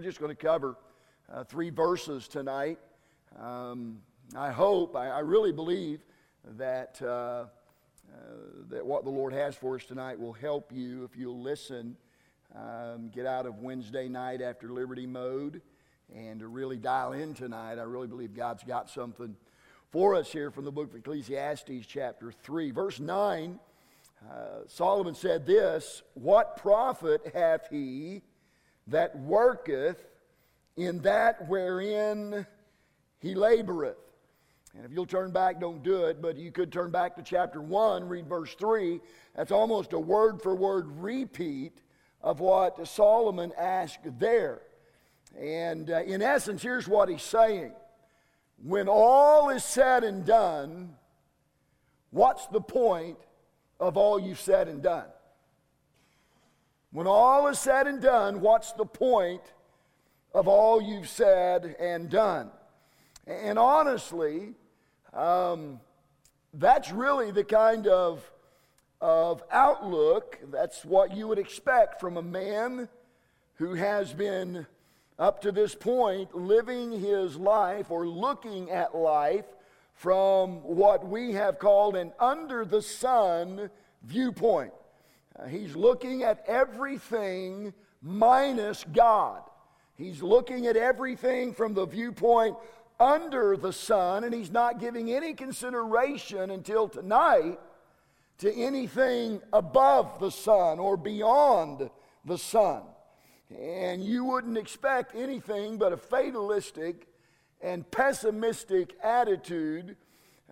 We're just going to cover uh, three verses tonight. Um, I hope, I, I, really believe that, uh, uh, that what the Lord has for us tonight will help you if you'll listen. Um, get out of Wednesday night after Liberty mode and to really dial in tonight. I really believe God's got something for us here from the book of Ecclesiastes, chapter 3. Verse 9, uh, Solomon said this What profit hath he that worketh in that wherein he laboreth. And if you'll turn back, don't do it, but you could turn back to chapter 1, read verse 3. That's almost a word for word repeat of what Solomon asked there. And uh, in essence, here's what he's saying When all is said and done, what's the point of all you've said and done? When all is said and done, what's the point of all you've said and done? And honestly, um, that's really the kind of, of outlook, that's what you would expect from a man who has been, up to this point, living his life or looking at life from what we have called an under the sun viewpoint. Uh, he's looking at everything minus God. He's looking at everything from the viewpoint under the sun, and he's not giving any consideration until tonight to anything above the sun or beyond the sun. And you wouldn't expect anything but a fatalistic and pessimistic attitude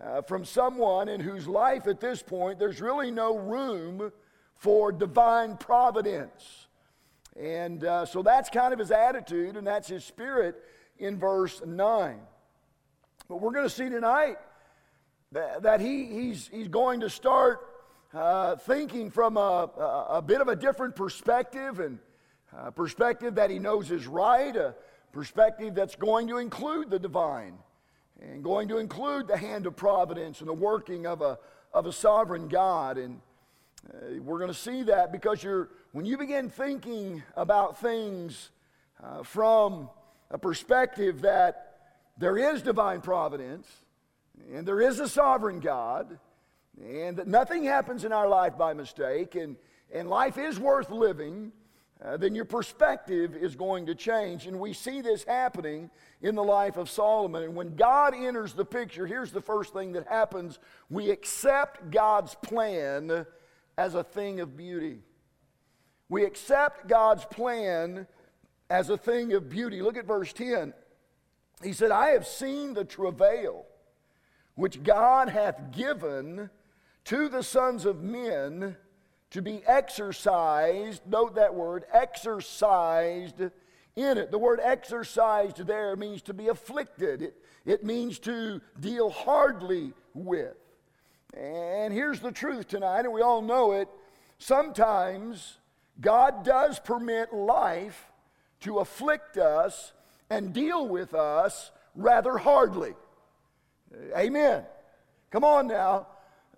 uh, from someone in whose life at this point there's really no room for divine providence. And uh, so that's kind of his attitude, and that's his spirit in verse 9. But we're going to see tonight that, that he, he's, he's going to start uh, thinking from a, a, a, bit of a different perspective, and a perspective that he knows is right, a perspective that's going to include the divine, and going to include the hand of providence and the working of a, of a sovereign God. And uh, we're going to see that because you're, when you begin thinking about things uh, from a perspective that there is divine providence and there is a sovereign God and that nothing happens in our life by mistake and, and life is worth living, uh, then your perspective is going to change. And we see this happening in the life of Solomon. And when God enters the picture, here's the first thing that happens we accept God's plan as a thing of beauty. We accept God's plan as a thing of beauty. Look at verse 10. He said, I have seen the travail which God hath given to the sons of men to be exercised. Note that word, exercised in it. The word exercised there means to be afflicted, it, it means to deal hardly with. And here's the truth tonight, and we all know it. Sometimes God does permit life to afflict us and deal with us rather hardly. Amen. Come on now.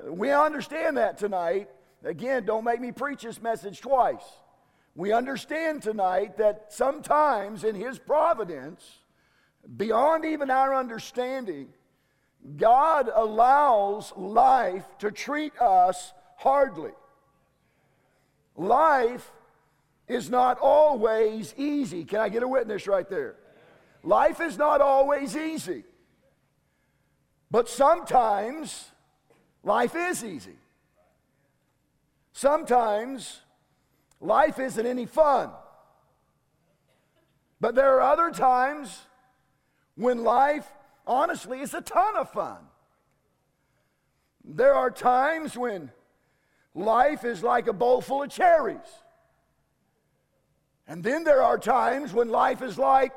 We understand that tonight. Again, don't make me preach this message twice. We understand tonight that sometimes in His providence, beyond even our understanding, God allows life to treat us hardly. Life is not always easy. Can I get a witness right there? Life is not always easy. But sometimes life is easy. Sometimes life isn't any fun. But there are other times when life honestly, it's a ton of fun. There are times when life is like a bowl full of cherries. And then there are times when life is like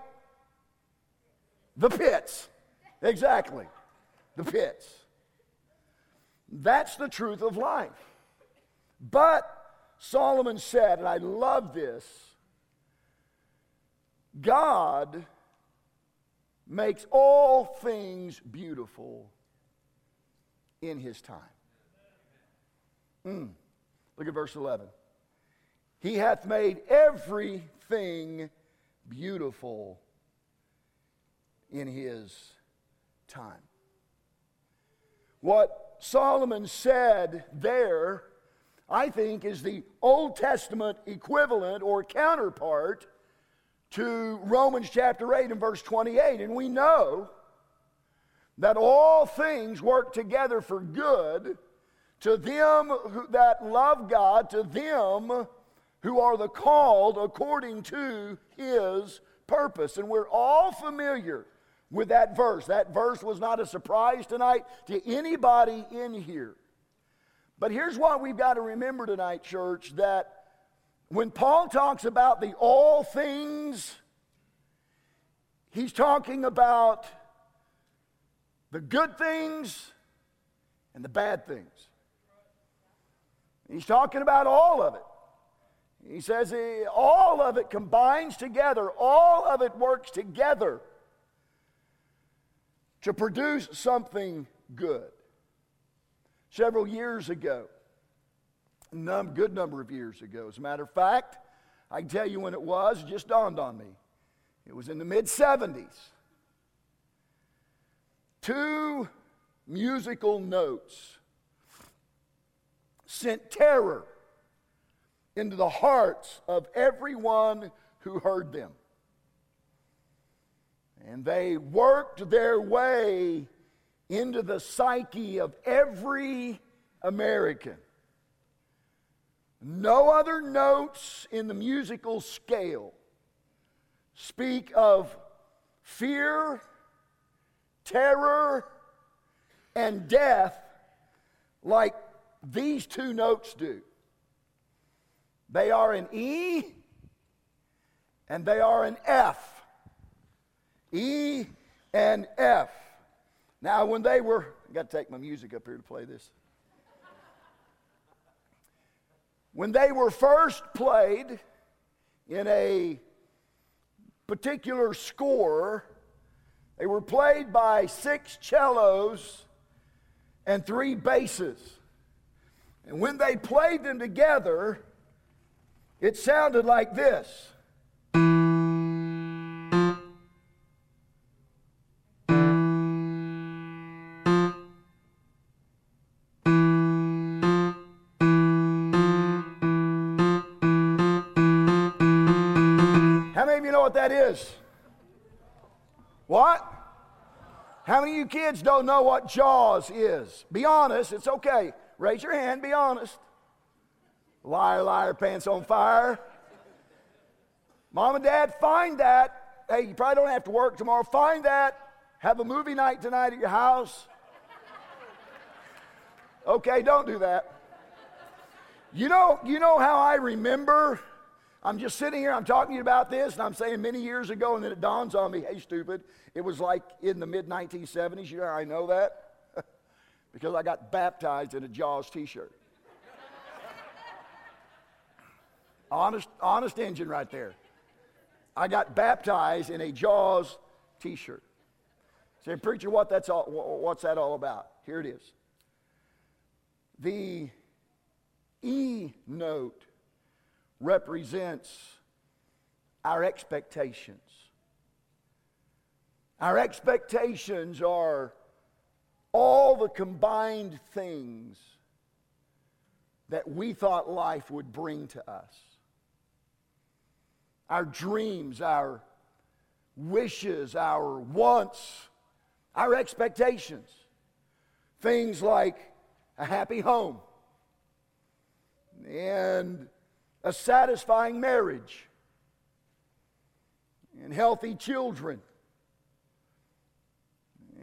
the pits. Exactly. The pits. That's the truth of life. But Solomon said, and I love this God makes all things beautiful in his time. Mm. Look at verse 11. He hath made everything beautiful in his time. What Solomon said there, I think, is the Old Testament equivalent or counterpart to Romans chapter 8 and verse 28. And we know that all things work together for good to them who, that love God, to them who are the called according to his purpose. And we're all familiar with that verse. That verse was not a surprise tonight to anybody in here. But here's what we've got to remember tonight, church, that when Paul talks about the all things, he's talking about the good things and the bad things. He's talking about all of it. He says all of it combines together, all of it works together to produce something good. Several years ago, a good number of years ago, as a matter of fact, I can tell you when it was, it just dawned on me. It was in the mid 70s. Two musical notes sent terror into the hearts of everyone who heard them. And they worked their way into the psyche of every American. No other notes in the musical scale speak of fear, terror, and death like these two notes do. They are an E and they are an F. E and F. Now, when they were, I got to take my music up here to play this. When they were first played in a particular score, they were played by six cellos and three basses. And when they played them together, it sounded like this. You kids don't know what Jaws is? Be honest, it's okay. Raise your hand, be honest. Liar, liar, pants on fire. Mom and dad, find that. Hey, you probably don't have to work tomorrow. Find that. Have a movie night tonight at your house. Okay, don't do that. You know, you know how I remember I'm just sitting here, I'm talking to you about this, and I'm saying many years ago, and then it dawns on me, hey, stupid, it was like in the mid 1970s. You know I know that? because I got baptized in a Jaws t shirt. honest, honest engine right there. I got baptized in a Jaws t shirt. Say, preacher, what that's all, what's that all about? Here it is. The E note represents our expectations. Our expectations are all the combined things that we thought life would bring to us. Our dreams, our wishes, our wants, our expectations. Things like a happy home and a satisfying marriage, and healthy children,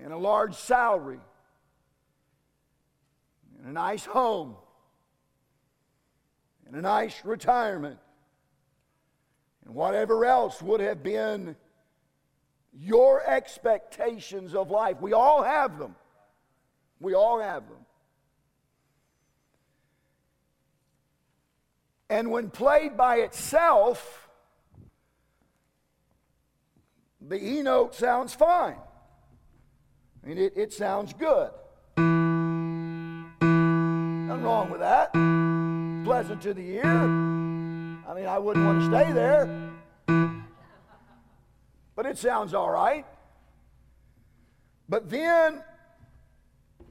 and a large salary, and a nice home, and a nice retirement, and whatever else would have been your expectations of life. We all have them. We all have them. And when played by itself, the E note sounds fine. I mean, it, it sounds good. Nothing wrong with that. Pleasant to the ear. I mean, I wouldn't want to stay there. but it sounds all right. But then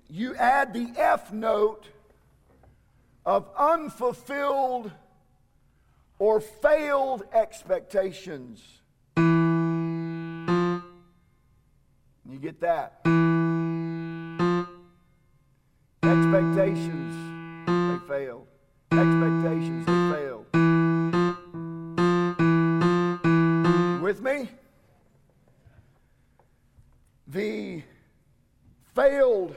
you add the F note of unfulfilled or failed expectations. You get that? Expectations, they failed. Expectations, they failed. With me? The failed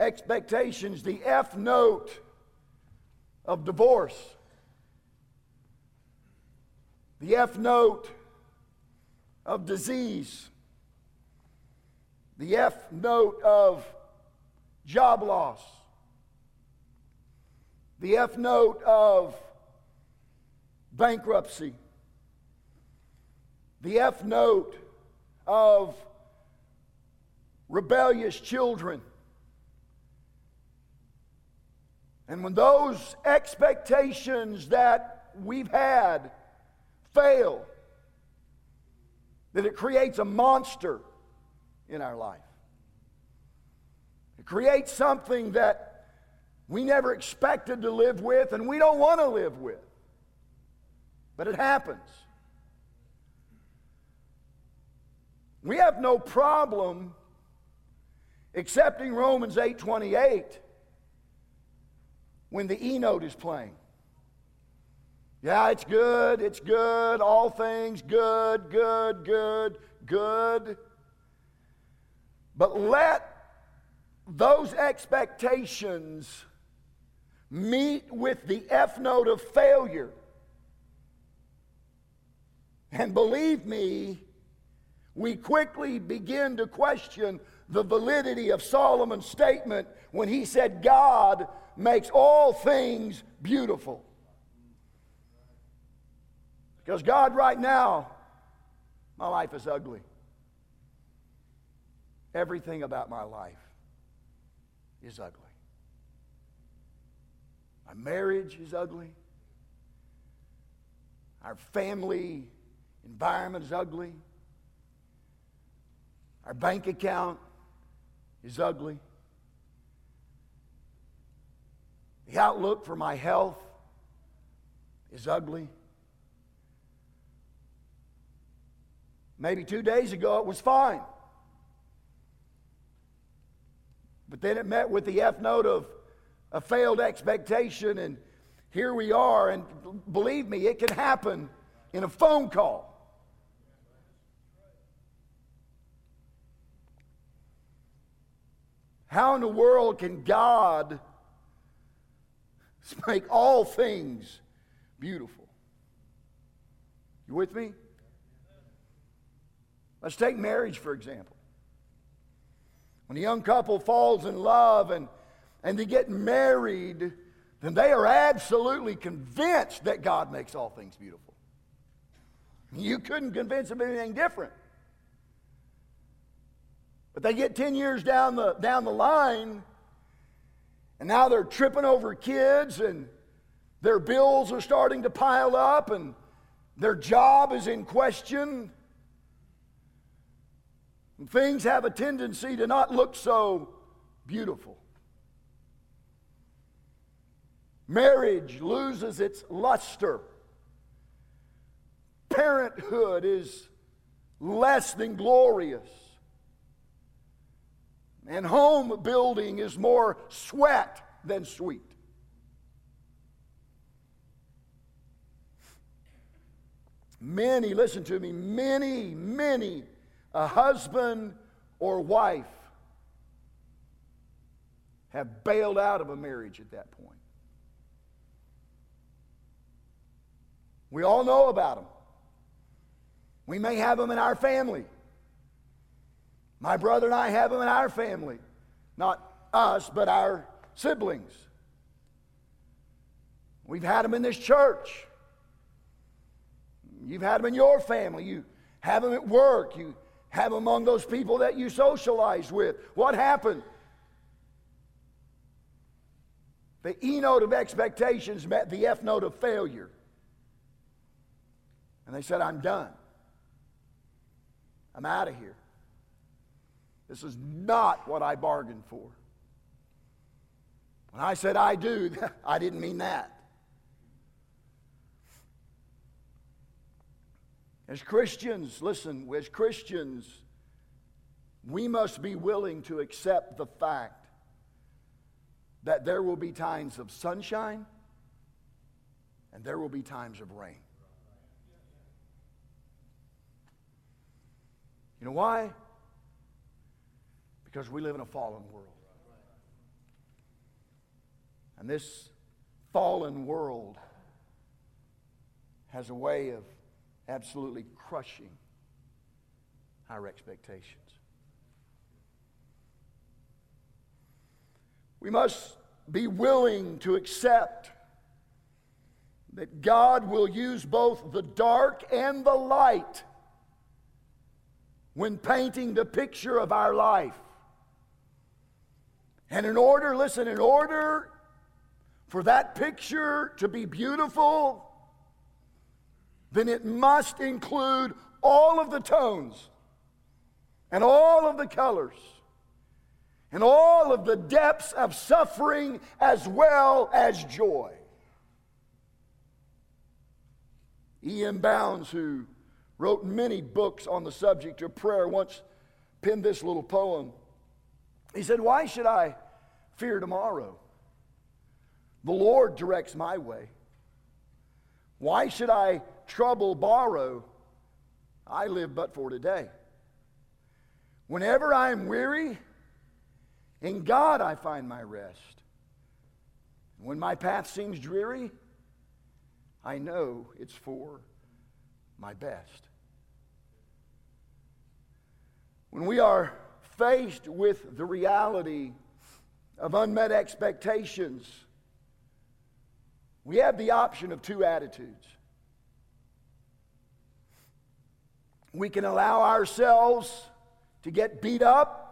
expectations, the F note of divorce, the F note of disease, the F note of job loss, the F note of bankruptcy, the F note of rebellious children. And when those expectations that we've had fail, that it creates a monster in our life. It creates something that we never expected to live with and we don't want to live with. But it happens. We have no problem accepting Romans 8:28 when the E note is playing. Yeah, it's good, it's good, all things good, good, good, good. But let those expectations meet with the F note of failure. And believe me, we quickly begin to question the validity of Solomon's statement when he said, God makes all things beautiful. Because God, right now, my life is ugly. Everything about my life is ugly. My marriage is ugly. Our family environment is ugly. Our bank account is ugly. The outlook for my health is ugly. Maybe two days ago it was fine. But then it met with the F note of a failed expectation, and here we are. And believe me, it can happen in a phone call. How in the world can God make all things beautiful? You with me? Let's take marriage, for example. When a young couple falls in love and, and they get married, then they are absolutely convinced that God makes all things beautiful. You couldn't convince them of anything different. But they get 10 years down the, down the line, and now they're tripping over kids, and their bills are starting to pile up, and their job is in question. Things have a tendency to not look so beautiful. Marriage loses its luster. Parenthood is less than glorious. And home building is more sweat than sweet. Many, listen to me, many, many a husband or wife have bailed out of a marriage at that point. We all know about them. We may have them in our family. My brother and I have them in our family. Not us, but our siblings. We've had them in this church. You've had them in your family. You have them at work. You have among those people that you socialize with. What happened? The E note of expectations met the F note of failure. And they said, I'm done. I'm out of here. This is not what I bargained for. When I said I do, I didn't mean that. As Christians, listen, as Christians, we must be willing to accept the fact that there will be times of sunshine and there will be times of rain. You know why? Because we live in a fallen world. And this fallen world has a way of absolutely crushing our expectations. We must be willing to accept that God will use both the dark and the light when painting the picture of our life. And in order, listen, in order for that picture to be beautiful, then it must include all of the tones and all of the colors and all of the depths of suffering as well as joy. E.M. Bounds, who wrote many books on the subject of prayer, once penned this little poem. He said, Why should I fear tomorrow? The Lord directs my way. Why should I trouble borrow? I live but for today. Whenever I am weary, in God I find my rest. When my path seems dreary, I know it's for my best. When we are faced with the reality of unmet expectations, we have the option of two attitudes. We can allow ourselves to get beat up,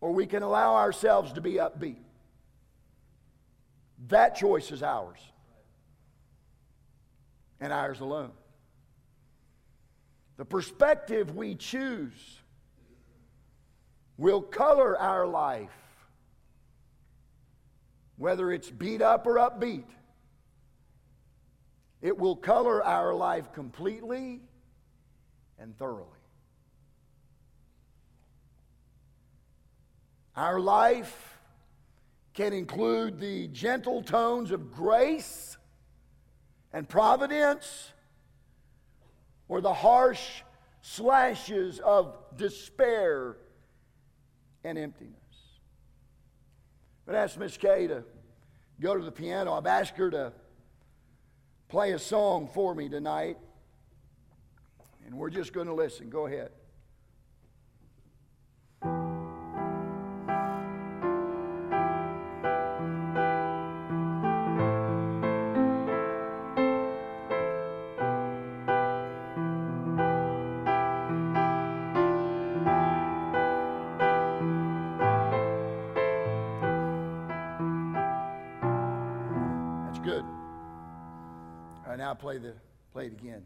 or we can allow ourselves to be upbeat. That choice is ours, and ours alone. The perspective we choose will color our life, whether it's beat up or upbeat. It will color our life completely and thoroughly. Our life can include the gentle tones of grace and providence or the harsh slashes of despair and emptiness. But ask Miss Kay to go to the piano. I've asked her to play a song for me tonight, and we're just going to listen. Go ahead. Play, the, play it again.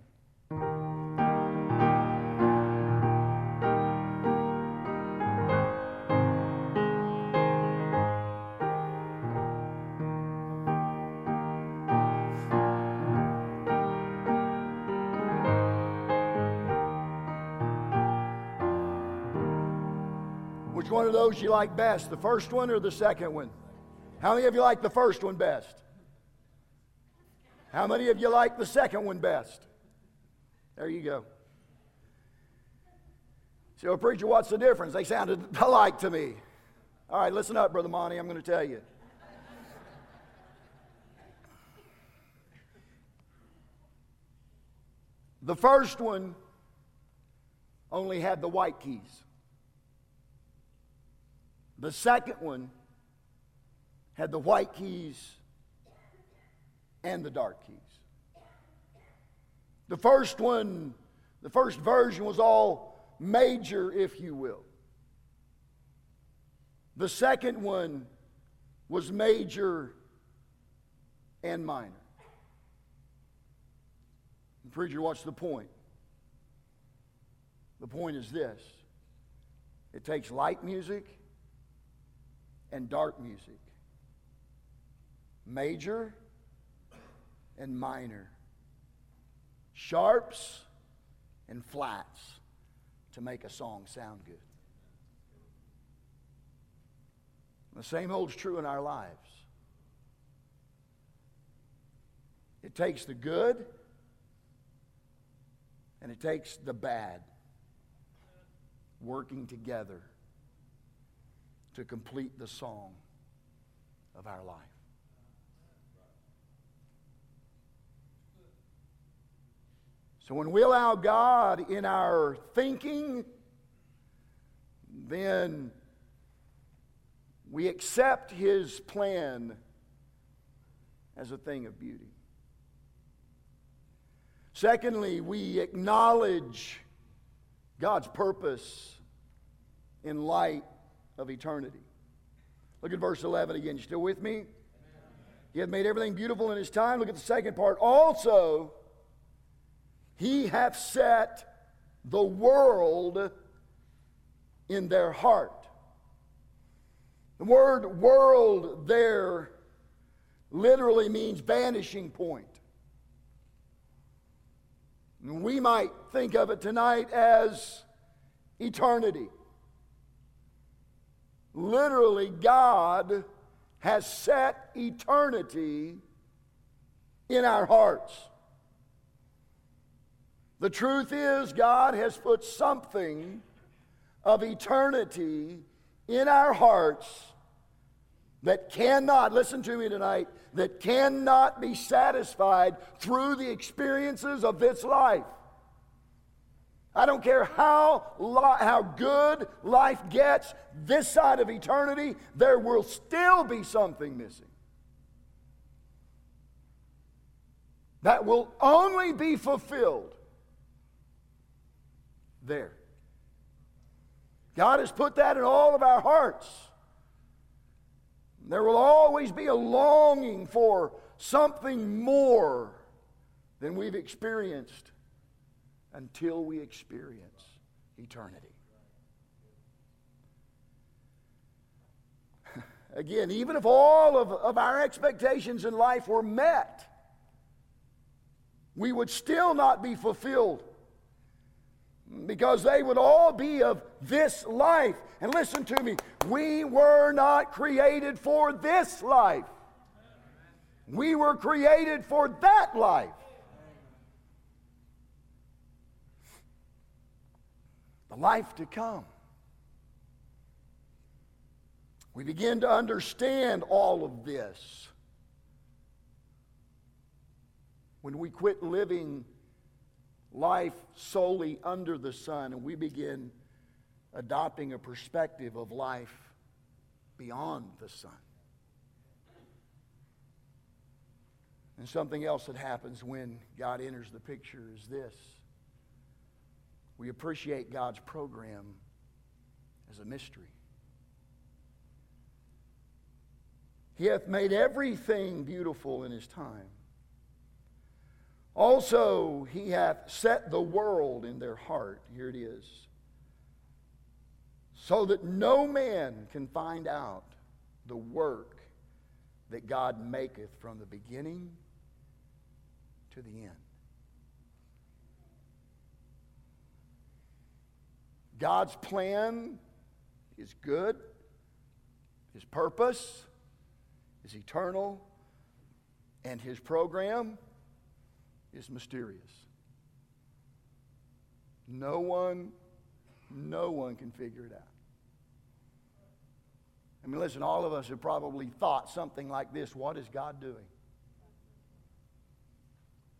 Which one of those you like best, the first one or the second one? How many of you like the first one best? How many of you like the second one best? There you go. So, preacher, what's the difference? They sounded alike to me. All right, listen up, Brother Monty. I'm going to tell you. The first one only had the white keys. The second one had the white keys and the dark keys. The first one, the first version was all major, if you will. The second one was major and minor. Preacher, what's the point? The point is this it takes light music and dark music, major and minor, sharps and flats to make a song sound good. The same holds true in our lives. It takes the good and it takes the bad working together to complete the song of our life. So when we allow God in our thinking, then we accept His plan as a thing of beauty. Secondly, we acknowledge God's purpose in light of eternity. Look at verse 11 again. You still with me? He hath made everything beautiful in his time. Look at the second part. Also, he hath set the world in their heart. The word world there literally means vanishing point. We might think of it tonight as eternity. Literally, God has set eternity in our hearts. The truth is, God has put something of eternity in our hearts that cannot, listen to me tonight, that cannot be satisfied through the experiences of this life. I don't care how, how good life gets this side of eternity, there will still be something missing. That will only be fulfilled there. God has put that in all of our hearts. There will always be a longing for something more than we've experienced until we experience eternity. Again, even if all of, of our expectations in life were met, we would still not be fulfilled because they would all be of this life. And listen to me, we were not created for this life, we were created for that life. The life to come. We begin to understand all of this when we quit living life solely under the sun, and we begin adopting a perspective of life beyond the sun. And something else that happens when God enters the picture is this we appreciate God's program as a mystery. He hath made everything beautiful in his time. Also, he hath set the world in their heart. Here it is. So that no man can find out the work that God maketh from the beginning to the end. God's plan is good, His purpose is eternal, and His program is mysterious. No one, no one can figure it out. I mean, listen, all of us have probably thought something like this What is God doing?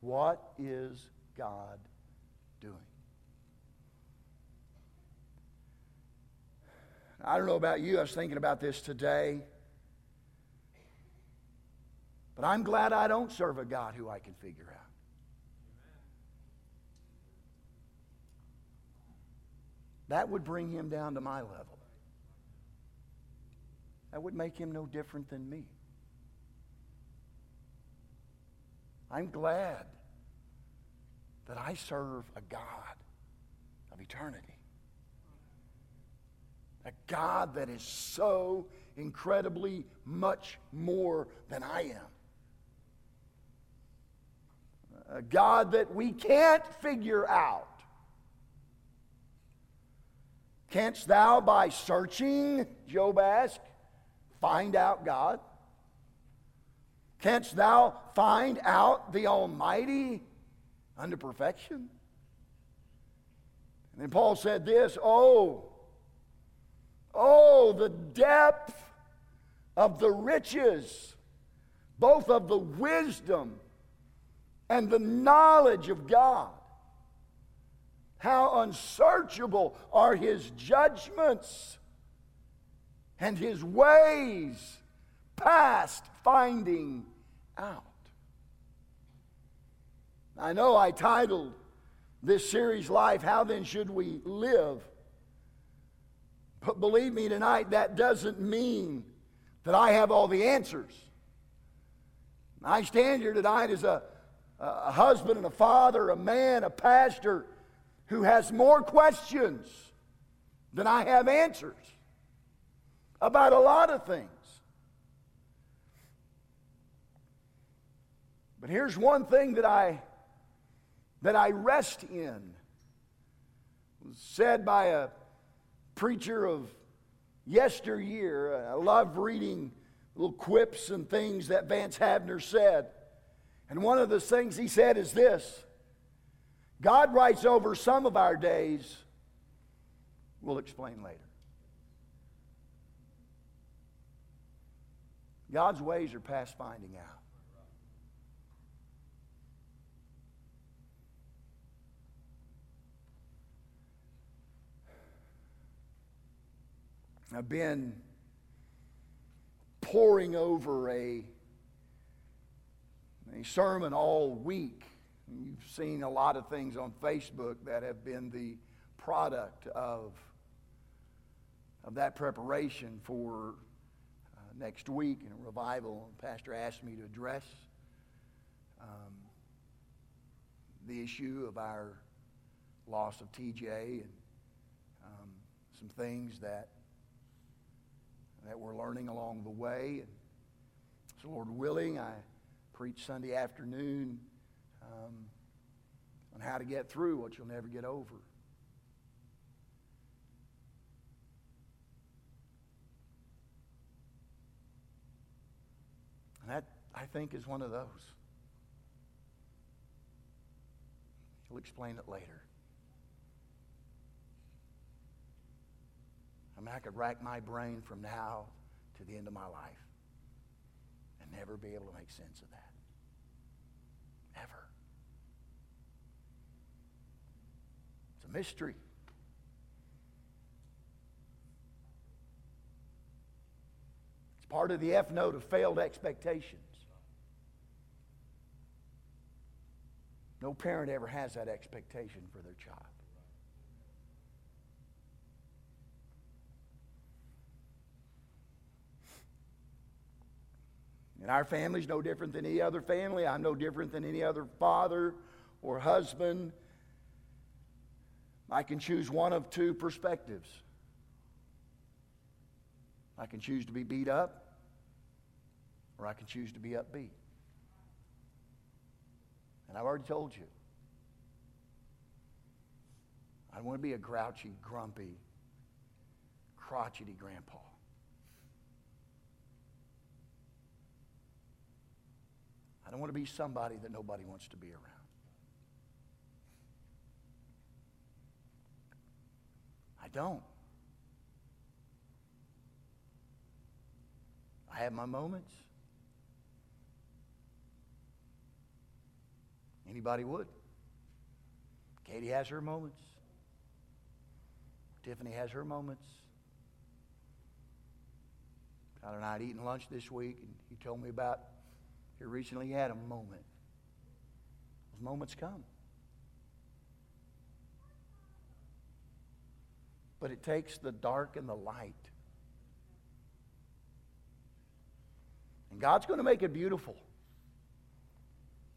What is God doing? I don't know about you, I was thinking about this today. But I'm glad I don't serve a God who I can figure out. That would bring him down to my level. That would make him no different than me. I'm glad that I serve a God of eternity. A God that is so incredibly much more than I am. A God that we can't figure out. Canst thou, by searching, Job asked, find out God? Canst thou find out the Almighty unto perfection? And then Paul said this Oh, oh, the depth of the riches, both of the wisdom and the knowledge of God. How unsearchable are his judgments and his ways past finding out. I know I titled this series Life, How Then Should We Live? But believe me tonight, that doesn't mean that I have all the answers. I stand here tonight as a, a husband and a father, a man, a pastor who has more questions than I have answers about a lot of things. But here's one thing that I that I rest in. Was said by a preacher of yesteryear. I love reading little quips and things that Vance Havner said. And one of the things he said is this God writes over some of our days. We'll explain later. God's ways are past finding out. I've been poring over a, a sermon all week. You've seen a lot of things on Facebook that have been the product of, of that preparation for uh, next week and a revival. Pastor asked me to address um, the issue of our loss of TJ and um, some things that that we're learning along the way. And so, Lord willing, I preach Sunday afternoon um, on how to get through what you'll never get over. And that, I think, is one of those. He'll explain it later. I mean, I could rack my brain from now to the end of my life and never be able to make sense of that. Ever. Mystery. It's part of the F note of failed expectations. No parent ever has that expectation for their child. And our family's no different than any other family. I'm no different than any other father or husband. I can choose one of two perspectives. I can choose to be beat up, or I can choose to be upbeat. And I've already told you. I don't want to be a grouchy, grumpy, crotchety grandpa. I don't want to be somebody that nobody wants to be around. Don't. I have my moments. Anybody would. Katie has her moments. Tiffany has her moments. Tyler and I had eaten lunch this week, and he told me about here recently had a moment. Those moments come. But it takes the dark and the light. And God's going to make it beautiful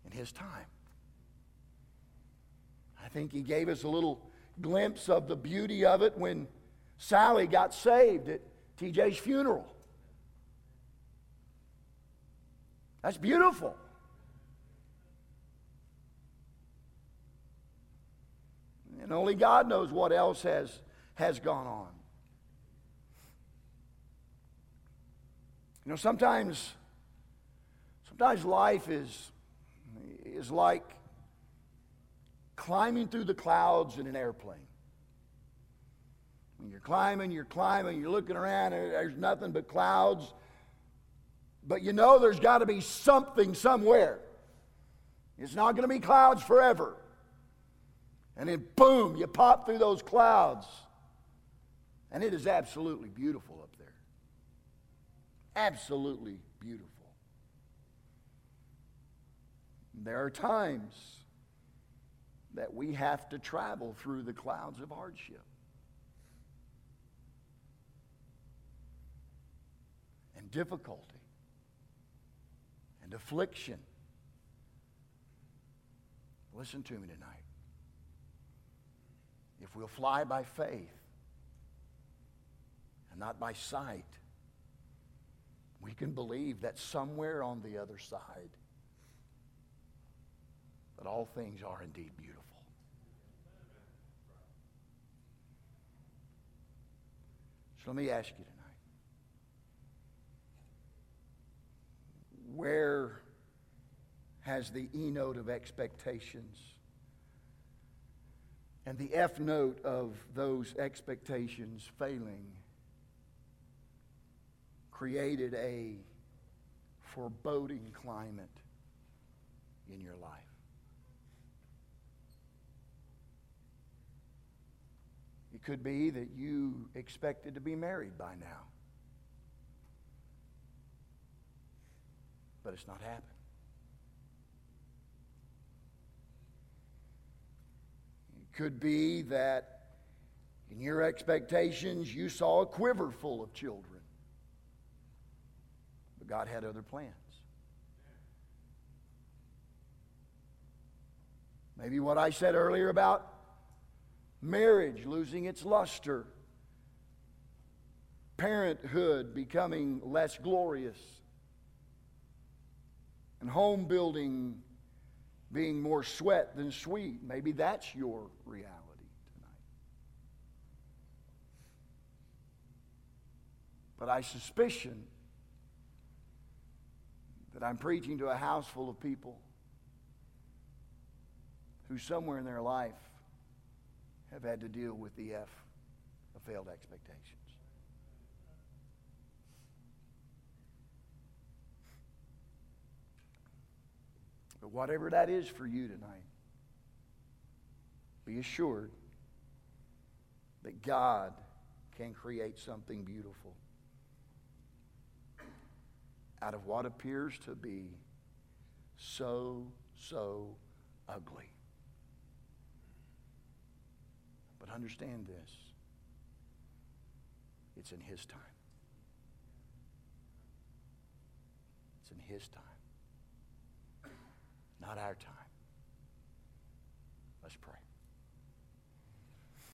in His time. I think He gave us a little glimpse of the beauty of it when Sally got saved at TJ's funeral. That's beautiful. And only God knows what else has, has gone on. You know, sometimes, sometimes life is, is like climbing through the clouds in an airplane. When you're climbing, you're climbing, you're looking around, and there's nothing but clouds. But you know there's got to be something somewhere. It's not going to be clouds forever. And then, boom, you pop through those clouds. And it is absolutely beautiful up there. Absolutely beautiful. There are times that we have to travel through the clouds of hardship. And difficulty and affliction. Listen to me tonight. If we'll fly by faith and not by sight, we can believe that somewhere on the other side, that all things are indeed beautiful. So let me ask you tonight where has the E note of expectations and the F note of those expectations failing created a foreboding climate in your life. It could be that you expected to be married by now, but it's not happened. It could be that in your expectations you saw a quiver full of children, but God had other plans. Maybe what I said earlier about marriage losing its luster, parenthood becoming less glorious, and home building being more sweat than sweet. Maybe that's your reality tonight. But I suspicion that I'm preaching to a house full of people who, somewhere in their life, have had to deal with the F of failed expectations. But whatever that is for you tonight, be assured that God can create something beautiful out of what appears to be so, so ugly. But understand this it's in His time. It's in His time not our time. Let's pray.